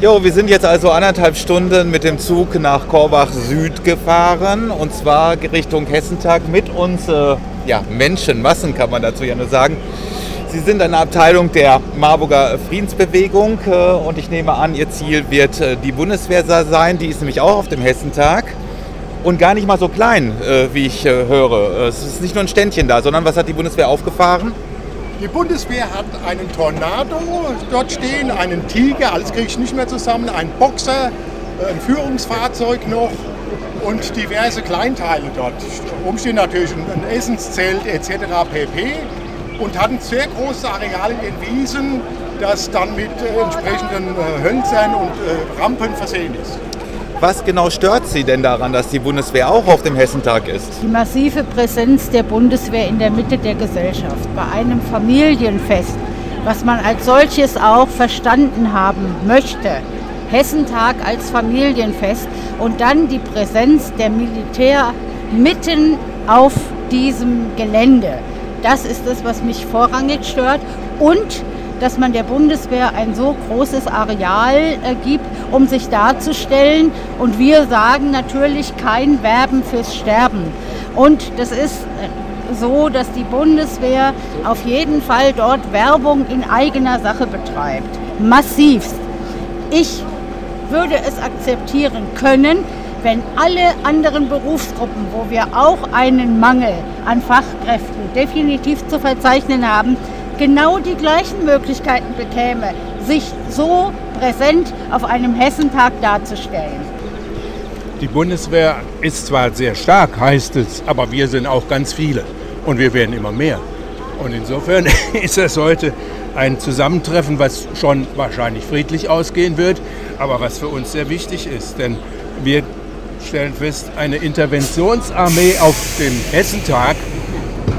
Jo, wir sind jetzt also anderthalb Stunden mit dem Zug nach Korbach Süd gefahren und zwar Richtung Hessentag mit uns, äh, ja, Menschenmassen kann man dazu ja nur sagen. Sie sind eine Abteilung der Marburger Friedensbewegung äh, und ich nehme an, Ihr Ziel wird äh, die Bundeswehr sein. Die ist nämlich auch auf dem Hessentag und gar nicht mal so klein, äh, wie ich äh, höre. Es ist nicht nur ein Ständchen da, sondern was hat die Bundeswehr aufgefahren? Die Bundeswehr hat einen Tornado dort stehen, einen Tiger, alles kriege ich nicht mehr zusammen, einen Boxer, ein Führungsfahrzeug noch und diverse Kleinteile dort. Umstehen natürlich ein Essenszelt etc. pp. Und hat ein sehr großes Areal in den Wiesen, das dann mit äh, entsprechenden äh, Hölzern und äh, Rampen versehen ist. Was genau stört Sie denn daran, dass die Bundeswehr auch auf dem Hessentag ist? Die massive Präsenz der Bundeswehr in der Mitte der Gesellschaft, bei einem Familienfest, was man als solches auch verstanden haben möchte. Hessentag als Familienfest und dann die Präsenz der Militär mitten auf diesem Gelände. Das ist es, was mich vorrangig stört. Und dass man der Bundeswehr ein so großes Areal äh, gibt, um sich darzustellen. Und wir sagen natürlich kein Werben fürs Sterben. Und das ist äh, so, dass die Bundeswehr auf jeden Fall dort Werbung in eigener Sache betreibt. Massivst. Ich würde es akzeptieren können, wenn alle anderen Berufsgruppen, wo wir auch einen Mangel an Fachkräften definitiv zu verzeichnen haben, genau die gleichen Möglichkeiten bekäme, sich so präsent auf einem Hessentag darzustellen. Die Bundeswehr ist zwar sehr stark, heißt es, aber wir sind auch ganz viele und wir werden immer mehr. Und insofern ist es heute ein Zusammentreffen, was schon wahrscheinlich friedlich ausgehen wird, aber was für uns sehr wichtig ist. Denn wir stellen fest, eine Interventionsarmee auf dem Hessentag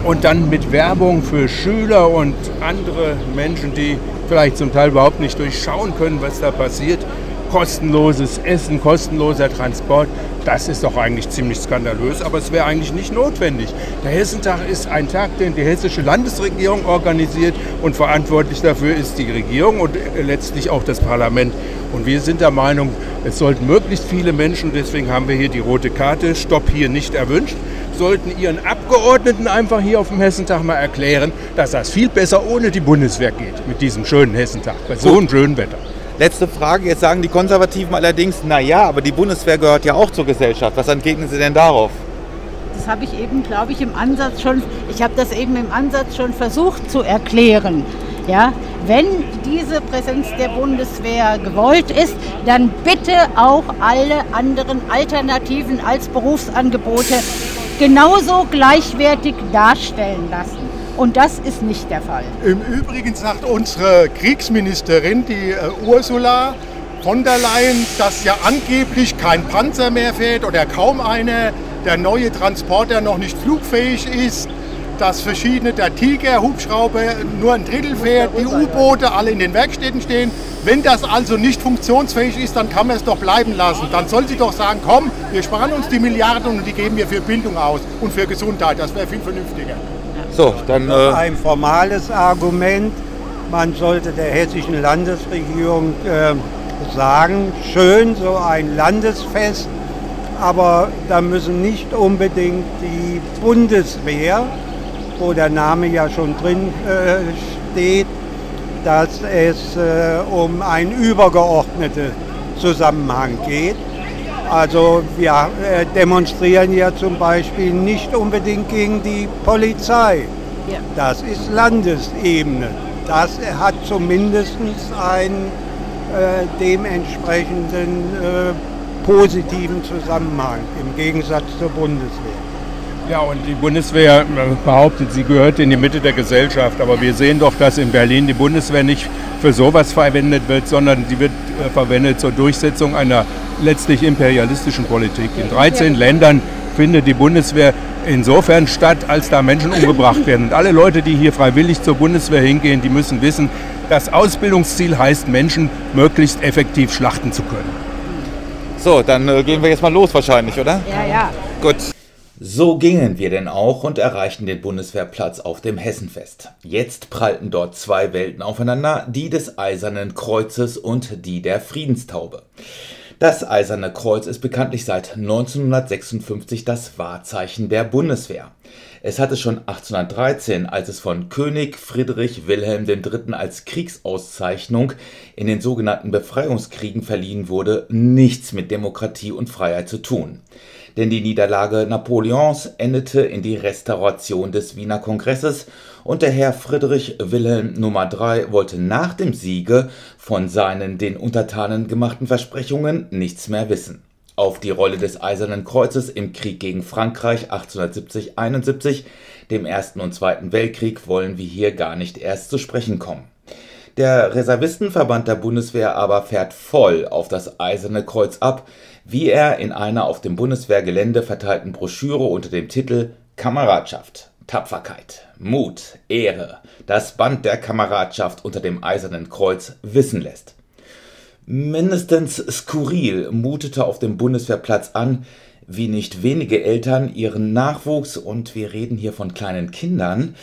und dann mit Werbung für Schüler und andere Menschen, die vielleicht zum Teil überhaupt nicht durchschauen können, was da passiert. Kostenloses Essen, kostenloser Transport, das ist doch eigentlich ziemlich skandalös, aber es wäre eigentlich nicht notwendig. Der Hessentag ist ein Tag, den die hessische Landesregierung organisiert und verantwortlich dafür ist die Regierung und letztlich auch das Parlament. Und wir sind der Meinung, es sollten möglichst viele Menschen, deswegen haben wir hier die rote Karte, Stopp hier nicht erwünscht, sollten ihren Abgeordneten einfach hier auf dem Hessentag mal erklären, dass das viel besser ohne die Bundeswehr geht mit diesem schönen Hessentag, bei so einem schönen Wetter. Letzte Frage, jetzt sagen die Konservativen allerdings, naja, aber die Bundeswehr gehört ja auch zur Gesellschaft. Was entgegnen Sie denn darauf? Das habe ich eben, glaube ich, im Ansatz schon, ich habe das eben im Ansatz schon versucht zu erklären. Ja, wenn diese Präsenz der Bundeswehr gewollt ist, dann bitte auch alle anderen Alternativen als Berufsangebote genauso gleichwertig darstellen lassen. Und das ist nicht der Fall. Im Übrigen sagt unsere Kriegsministerin, die äh, Ursula von der Leyen, dass ja angeblich kein Panzer mehr fährt oder kaum einer, der neue Transporter noch nicht flugfähig ist, dass verschiedene, der Tiger, Hubschrauber nur ein Drittel fährt, die U-Boote alle in den Werkstätten stehen. Wenn das also nicht funktionsfähig ist, dann kann man es doch bleiben lassen. Dann soll sie doch sagen, komm, wir sparen uns die Milliarden und die geben wir für Bildung aus und für Gesundheit. Das wäre viel vernünftiger. So, dann. Äh ein formales Argument. Man sollte der hessischen Landesregierung äh, sagen, schön so ein Landesfest, aber da müssen nicht unbedingt die Bundeswehr, wo der Name ja schon drin äh, steht, dass es äh, um einen übergeordneten Zusammenhang geht. Also wir äh, demonstrieren ja zum Beispiel nicht unbedingt gegen die Polizei. Ja. Das ist Landesebene. Das hat zumindest einen äh, dementsprechenden äh, positiven Zusammenhang im Gegensatz zur Bundeswehr. Ja, und die Bundeswehr behauptet, sie gehört in die Mitte der Gesellschaft. Aber wir sehen doch, dass in Berlin die Bundeswehr nicht für sowas verwendet wird, sondern sie wird äh, verwendet zur Durchsetzung einer letztlich imperialistischen Politik. In 13 Ländern findet die Bundeswehr insofern statt, als da Menschen umgebracht werden. Und alle Leute, die hier freiwillig zur Bundeswehr hingehen, die müssen wissen, das Ausbildungsziel heißt, Menschen möglichst effektiv schlachten zu können. So, dann äh, gehen wir jetzt mal los wahrscheinlich, oder? Ja, ja. Gut. So gingen wir denn auch und erreichten den Bundeswehrplatz auf dem Hessenfest. Jetzt prallten dort zwei Welten aufeinander, die des Eisernen Kreuzes und die der Friedenstaube. Das Eiserne Kreuz ist bekanntlich seit 1956 das Wahrzeichen der Bundeswehr. Es hatte schon 1813, als es von König Friedrich Wilhelm III. als Kriegsauszeichnung in den sogenannten Befreiungskriegen verliehen wurde, nichts mit Demokratie und Freiheit zu tun denn die Niederlage Napoleons endete in die Restauration des Wiener Kongresses und der Herr Friedrich Wilhelm III. wollte nach dem Siege von seinen den Untertanen gemachten Versprechungen nichts mehr wissen. Auf die Rolle des Eisernen Kreuzes im Krieg gegen Frankreich 1870 / 71, dem Ersten und Zweiten Weltkrieg, wollen wir hier gar nicht erst zu sprechen kommen. Der Reservistenverband der Bundeswehr aber fährt voll auf das Eiserne Kreuz ab wie er in einer auf dem Bundeswehrgelände verteilten Broschüre unter dem Titel Kameradschaft, Tapferkeit, Mut, Ehre, das Band der Kameradschaft unter dem Eisernen Kreuz wissen lässt. Mindestens skurril mutete auf dem Bundeswehrplatz an, wie nicht wenige Eltern ihren Nachwuchs, und wir reden hier von kleinen Kindern,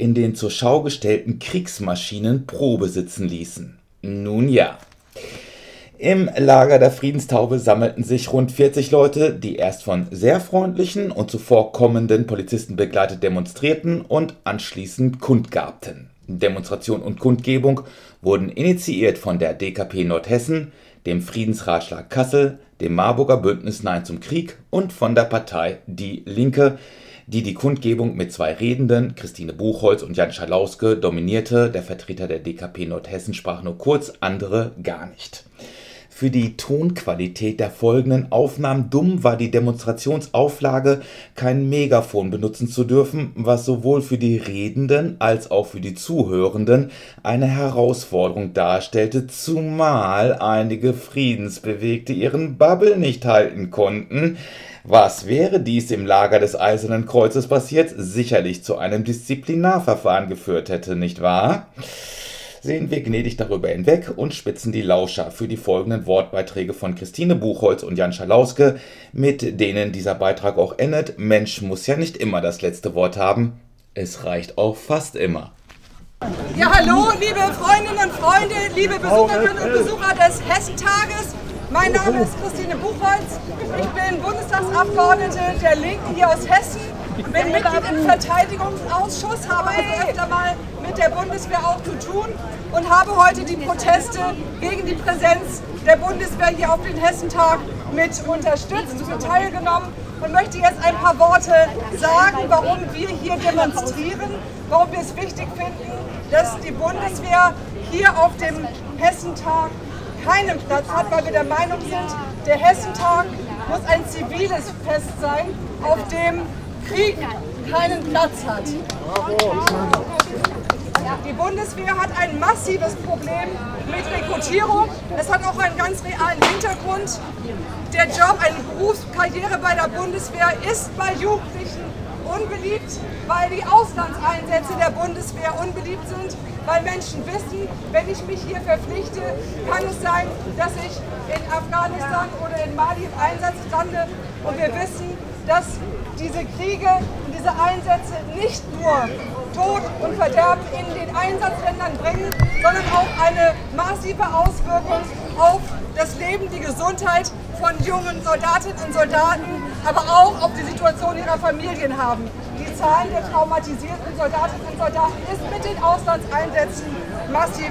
in den zur Schau gestellten Kriegsmaschinen Probe sitzen ließen. Nun ja. Im Lager der Friedenstaube sammelten sich rund 40 Leute, die erst von sehr freundlichen und zuvorkommenden Polizisten begleitet demonstrierten und anschließend kundgabten. Demonstration und Kundgebung wurden initiiert von der DKP Nordhessen, dem Friedensratschlag Kassel, dem Marburger Bündnis Nein zum Krieg und von der Partei Die Linke, die die Kundgebung mit zwei Redenden, Christine Buchholz und Jan Schalauske, dominierte. Der Vertreter der DKP Nordhessen sprach nur kurz, andere gar nicht. Für die Tonqualität der folgenden Aufnahmen dumm war die Demonstrationsauflage, kein Megafon benutzen zu dürfen, was sowohl für die Redenden als auch für die Zuhörenden eine Herausforderung darstellte, zumal einige Friedensbewegte ihren Babbel nicht halten konnten. Was wäre dies im Lager des Eisernen Kreuzes passiert? Sicherlich zu einem Disziplinarverfahren geführt hätte, nicht wahr? Sehen wir gnädig darüber hinweg und spitzen die Lauscher für die folgenden Wortbeiträge von Christine Buchholz und Jan Schalauske, mit denen dieser Beitrag auch endet. Mensch muss ja nicht immer das letzte Wort haben. Es reicht auch fast immer. Ja, hallo, liebe Freundinnen und Freunde, liebe Besucherinnen und Besucher des Hessentages. Mein Name ist Christine Buchholz. Ich bin Bundestagsabgeordnete der Linken hier aus Hessen bin Mitglied im Verteidigungsausschuss, habe also öfter mal mit der Bundeswehr auch zu tun und habe heute die Proteste gegen die Präsenz der Bundeswehr hier auf den Hessentag mit unterstützt, mit teilgenommen und möchte jetzt ein paar Worte sagen, warum wir hier demonstrieren, warum wir es wichtig finden, dass die Bundeswehr hier auf dem Hessentag keinen Platz hat, weil wir der Meinung sind, der Hessentag muss ein ziviles Fest sein, auf dem Krieg keinen Platz hat. Die Bundeswehr hat ein massives Problem mit Rekrutierung. Es hat auch einen ganz realen Hintergrund. Der Job, eine Berufskarriere bei der Bundeswehr ist bei Jugendlichen unbeliebt, weil die Auslandseinsätze der Bundeswehr unbeliebt sind, weil Menschen wissen, wenn ich mich hier verpflichte, kann es sein, dass ich in Afghanistan oder in Mali im Einsatz lande und wir wissen, dass diese Kriege und diese Einsätze nicht nur Tod und Verderben in den Einsatzländern bringen, sondern auch eine massive Auswirkung auf das Leben, die Gesundheit von jungen Soldatinnen und Soldaten, aber auch auf die Situation ihrer Familien haben. Die Zahl der traumatisierten Soldatinnen und Soldaten ist mit den Auslandseinsätzen massiv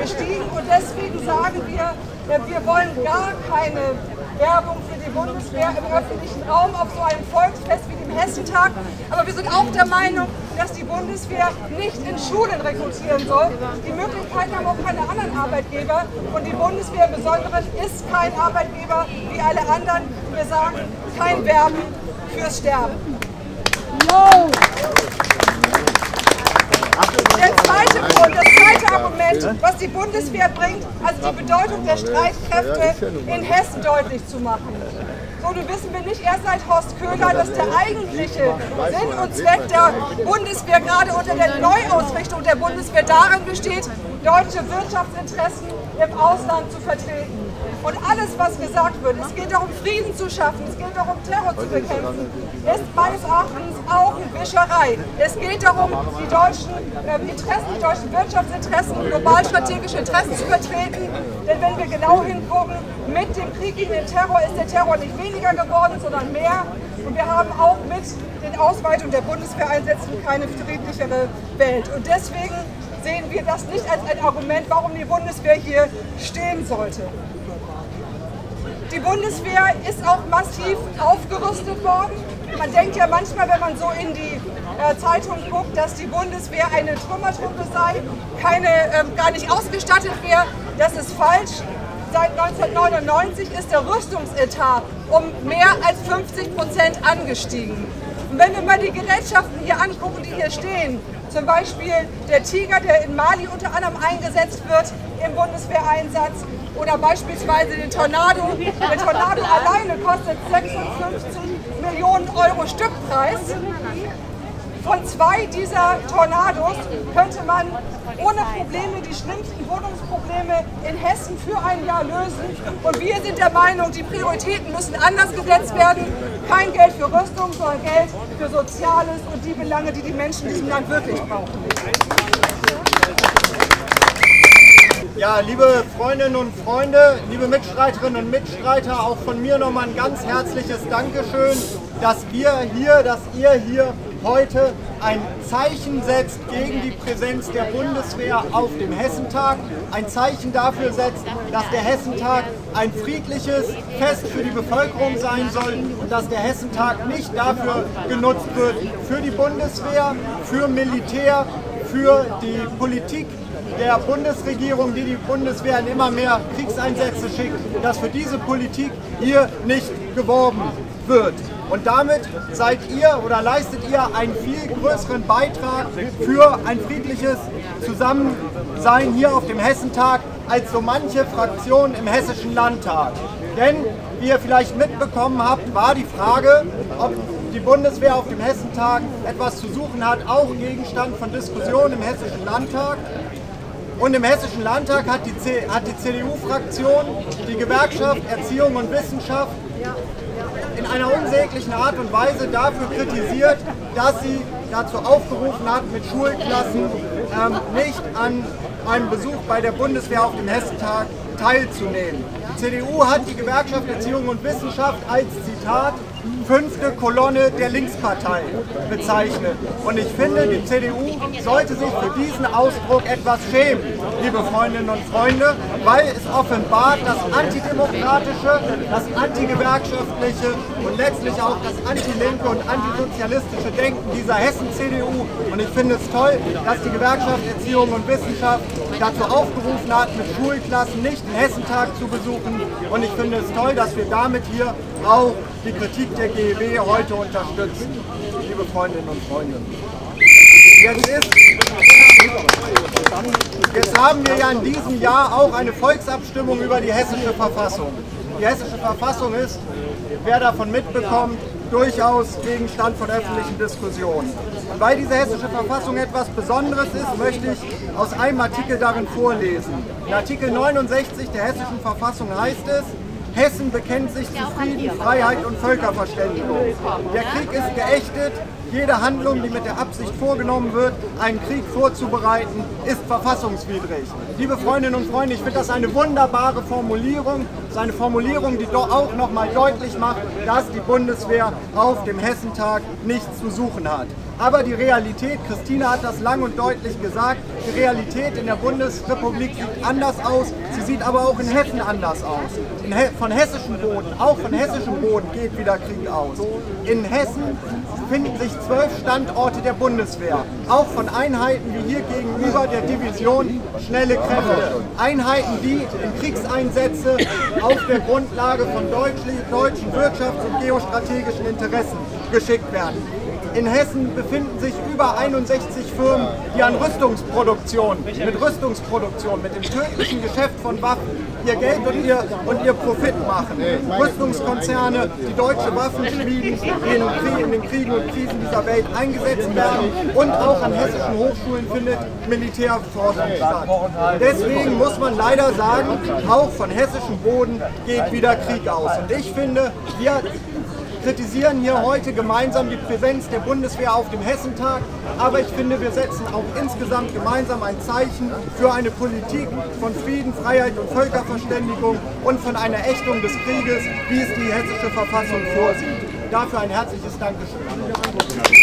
gestiegen und deswegen sagen wir, wir wollen gar keine Werbung für die Bundeswehr im öffentlichen Raum auf so einem Volksfest wie dem Hessentag. Aber wir sind auch der Meinung, dass die Bundeswehr nicht in Schulen rekrutieren soll. Die Möglichkeiten haben auch keine anderen Arbeitgeber. Und die Bundeswehr im Besonderen ist kein Arbeitgeber wie alle anderen. Wir sagen kein Werben fürs Sterben. No. Zweite Grund, das zweite Argument, was die Bundeswehr bringt, also die Bedeutung der Streitkräfte in Hessen deutlich zu machen. So, nun wissen wir nicht erst seit Horst Köhler, dass der eigentliche Sinn und Zweck der Bundeswehr gerade unter der Neuausrichtung der Bundeswehr darin besteht, deutsche Wirtschaftsinteressen im Ausland zu vertreten. Und alles, was gesagt wird, es geht darum, Frieden zu schaffen, es geht darum, Terror zu bekämpfen, ist meines Erachtens auch eine Wischerei. Es geht darum, die deutschen äh, Interessen, die deutschen Wirtschaftsinteressen, globalstrategische Interessen zu vertreten. Denn wenn wir genau hingucken, mit dem Krieg gegen den Terror ist der Terror nicht weniger geworden, sondern mehr. Und wir haben auch mit den Ausweitungen der Bundeswehreinsätzen keine friedlichere Welt. Und deswegen sehen wir das nicht als ein Argument, warum die Bundeswehr hier stehen sollte. Die Bundeswehr ist auch massiv aufgerüstet worden. Man denkt ja manchmal, wenn man so in die äh, Zeitung guckt, dass die Bundeswehr eine Trümmertruppe sei, keine, ähm, gar nicht ausgestattet wäre. Das ist falsch. Seit 1999 ist der Rüstungsetat um mehr als 50 Prozent angestiegen. Und wenn wir mal die Gerätschaften hier angucken, die hier stehen, zum Beispiel der Tiger, der in Mali unter anderem eingesetzt wird im Bundeswehreinsatz, oder beispielsweise den Tornado. Der Tornado alleine kostet 56 Millionen Euro Stückpreis. Von zwei dieser Tornados könnte man ohne Probleme die schlimmsten Wohnungsprobleme in Hessen für ein Jahr lösen. Und wir sind der Meinung, die Prioritäten müssen anders gesetzt werden. Kein Geld für Rüstung, sondern Geld für Soziales und die Belange, die die Menschen in diesem Land wirklich brauchen. Ja, liebe Freundinnen und Freunde, liebe Mitstreiterinnen und Mitstreiter, auch von mir nochmal ein ganz herzliches Dankeschön, dass wir hier, dass ihr hier heute ein Zeichen setzt gegen die Präsenz der Bundeswehr auf dem Hessentag, ein Zeichen dafür setzt, dass der Hessentag ein friedliches Fest für die Bevölkerung sein soll und dass der Hessentag nicht dafür genutzt wird für die Bundeswehr, für Militär, für die Politik der Bundesregierung, die die Bundeswehr in immer mehr Kriegseinsätze schickt, dass für diese Politik hier nicht geworben wird. Und damit seid ihr oder leistet ihr einen viel größeren Beitrag für ein friedliches Zusammensein hier auf dem Hessentag als so manche Fraktion im Hessischen Landtag. Denn, wie ihr vielleicht mitbekommen habt, war die Frage, ob die Bundeswehr auf dem Hessentag etwas zu suchen hat, auch Gegenstand von Diskussionen im Hessischen Landtag. Und im Hessischen Landtag hat die, die CDU-Fraktion die Gewerkschaft Erziehung und Wissenschaft in einer unsäglichen Art und Weise dafür kritisiert, dass sie dazu aufgerufen hat, mit Schulklassen ähm, nicht an einem Besuch bei der Bundeswehr auf dem Hessentag teilzunehmen. Die CDU hat die Gewerkschaft Erziehung und Wissenschaft als Zitat fünfte Kolonne der Linkspartei bezeichnet. Und ich finde, die CDU sollte sich für diesen Ausdruck etwas schämen, liebe Freundinnen und Freunde, weil es offenbart das antidemokratische, das antigewerkschaftliche und letztlich auch das antilinke und antisozialistische Denken dieser Hessen-CDU. Und ich finde es toll, dass die Gewerkschaft Erziehung und Wissenschaft dazu aufgerufen hat, mit Schulklassen nicht den Hessentag zu besuchen. Und ich finde es toll, dass wir damit hier auch die Kritik der GEW heute unterstützen. Liebe Freundinnen und Freunde. Jetzt, ist, jetzt haben wir ja in diesem Jahr auch eine Volksabstimmung über die hessische Verfassung. Die hessische Verfassung ist, wer davon mitbekommt, durchaus Gegenstand von öffentlichen Diskussionen. Und weil diese hessische Verfassung etwas Besonderes ist, möchte ich aus einem Artikel darin vorlesen. In Artikel 69 der hessischen Verfassung heißt es, Hessen bekennt sich zu Frieden, Freiheit und Völkerverständigung. Der Krieg ist geächtet. Jede Handlung, die mit der Absicht vorgenommen wird, einen Krieg vorzubereiten, ist verfassungswidrig. Liebe Freundinnen und Freunde, ich finde das eine wunderbare Formulierung. Das ist eine Formulierung, die doch auch nochmal deutlich macht, dass die Bundeswehr auf dem Hessentag nichts zu suchen hat. Aber die Realität, Christina hat das lang und deutlich gesagt, die Realität in der Bundesrepublik sieht anders aus. Sie sieht aber auch in Hessen anders aus. He von hessischem Boden, auch von hessischem Boden geht wieder Krieg aus. In Hessen finden sich zwölf Standorte der Bundeswehr, auch von Einheiten wie hier gegenüber der Division Schnelle Kräfte. Einheiten, die in Kriegseinsätze auf der Grundlage von deutschen Wirtschafts- und geostrategischen Interessen geschickt werden. In Hessen befinden sich über 61 Firmen, die an Rüstungsproduktion, mit Rüstungsproduktion, mit dem tödlichen Geschäft von Waffen ihr Geld und ihr, und ihr Profit machen. Rüstungskonzerne, die deutsche Waffen schmieden, die in, Krieg, in den Kriegen und Krisen dieser Welt eingesetzt werden und auch an hessischen Hochschulen findet Militärforschung statt. Deswegen muss man leider sagen, auch von hessischem Boden geht wieder Krieg aus. Und ich finde, wir kritisieren hier heute gemeinsam die Präsenz der Bundeswehr auf dem Hessentag. Aber ich finde, wir setzen auch insgesamt gemeinsam ein Zeichen für eine Politik von Frieden, Freiheit und Völkerverständigung und von einer Ächtung des Krieges, wie es die hessische Verfassung vorsieht. Dafür ein herzliches Dankeschön.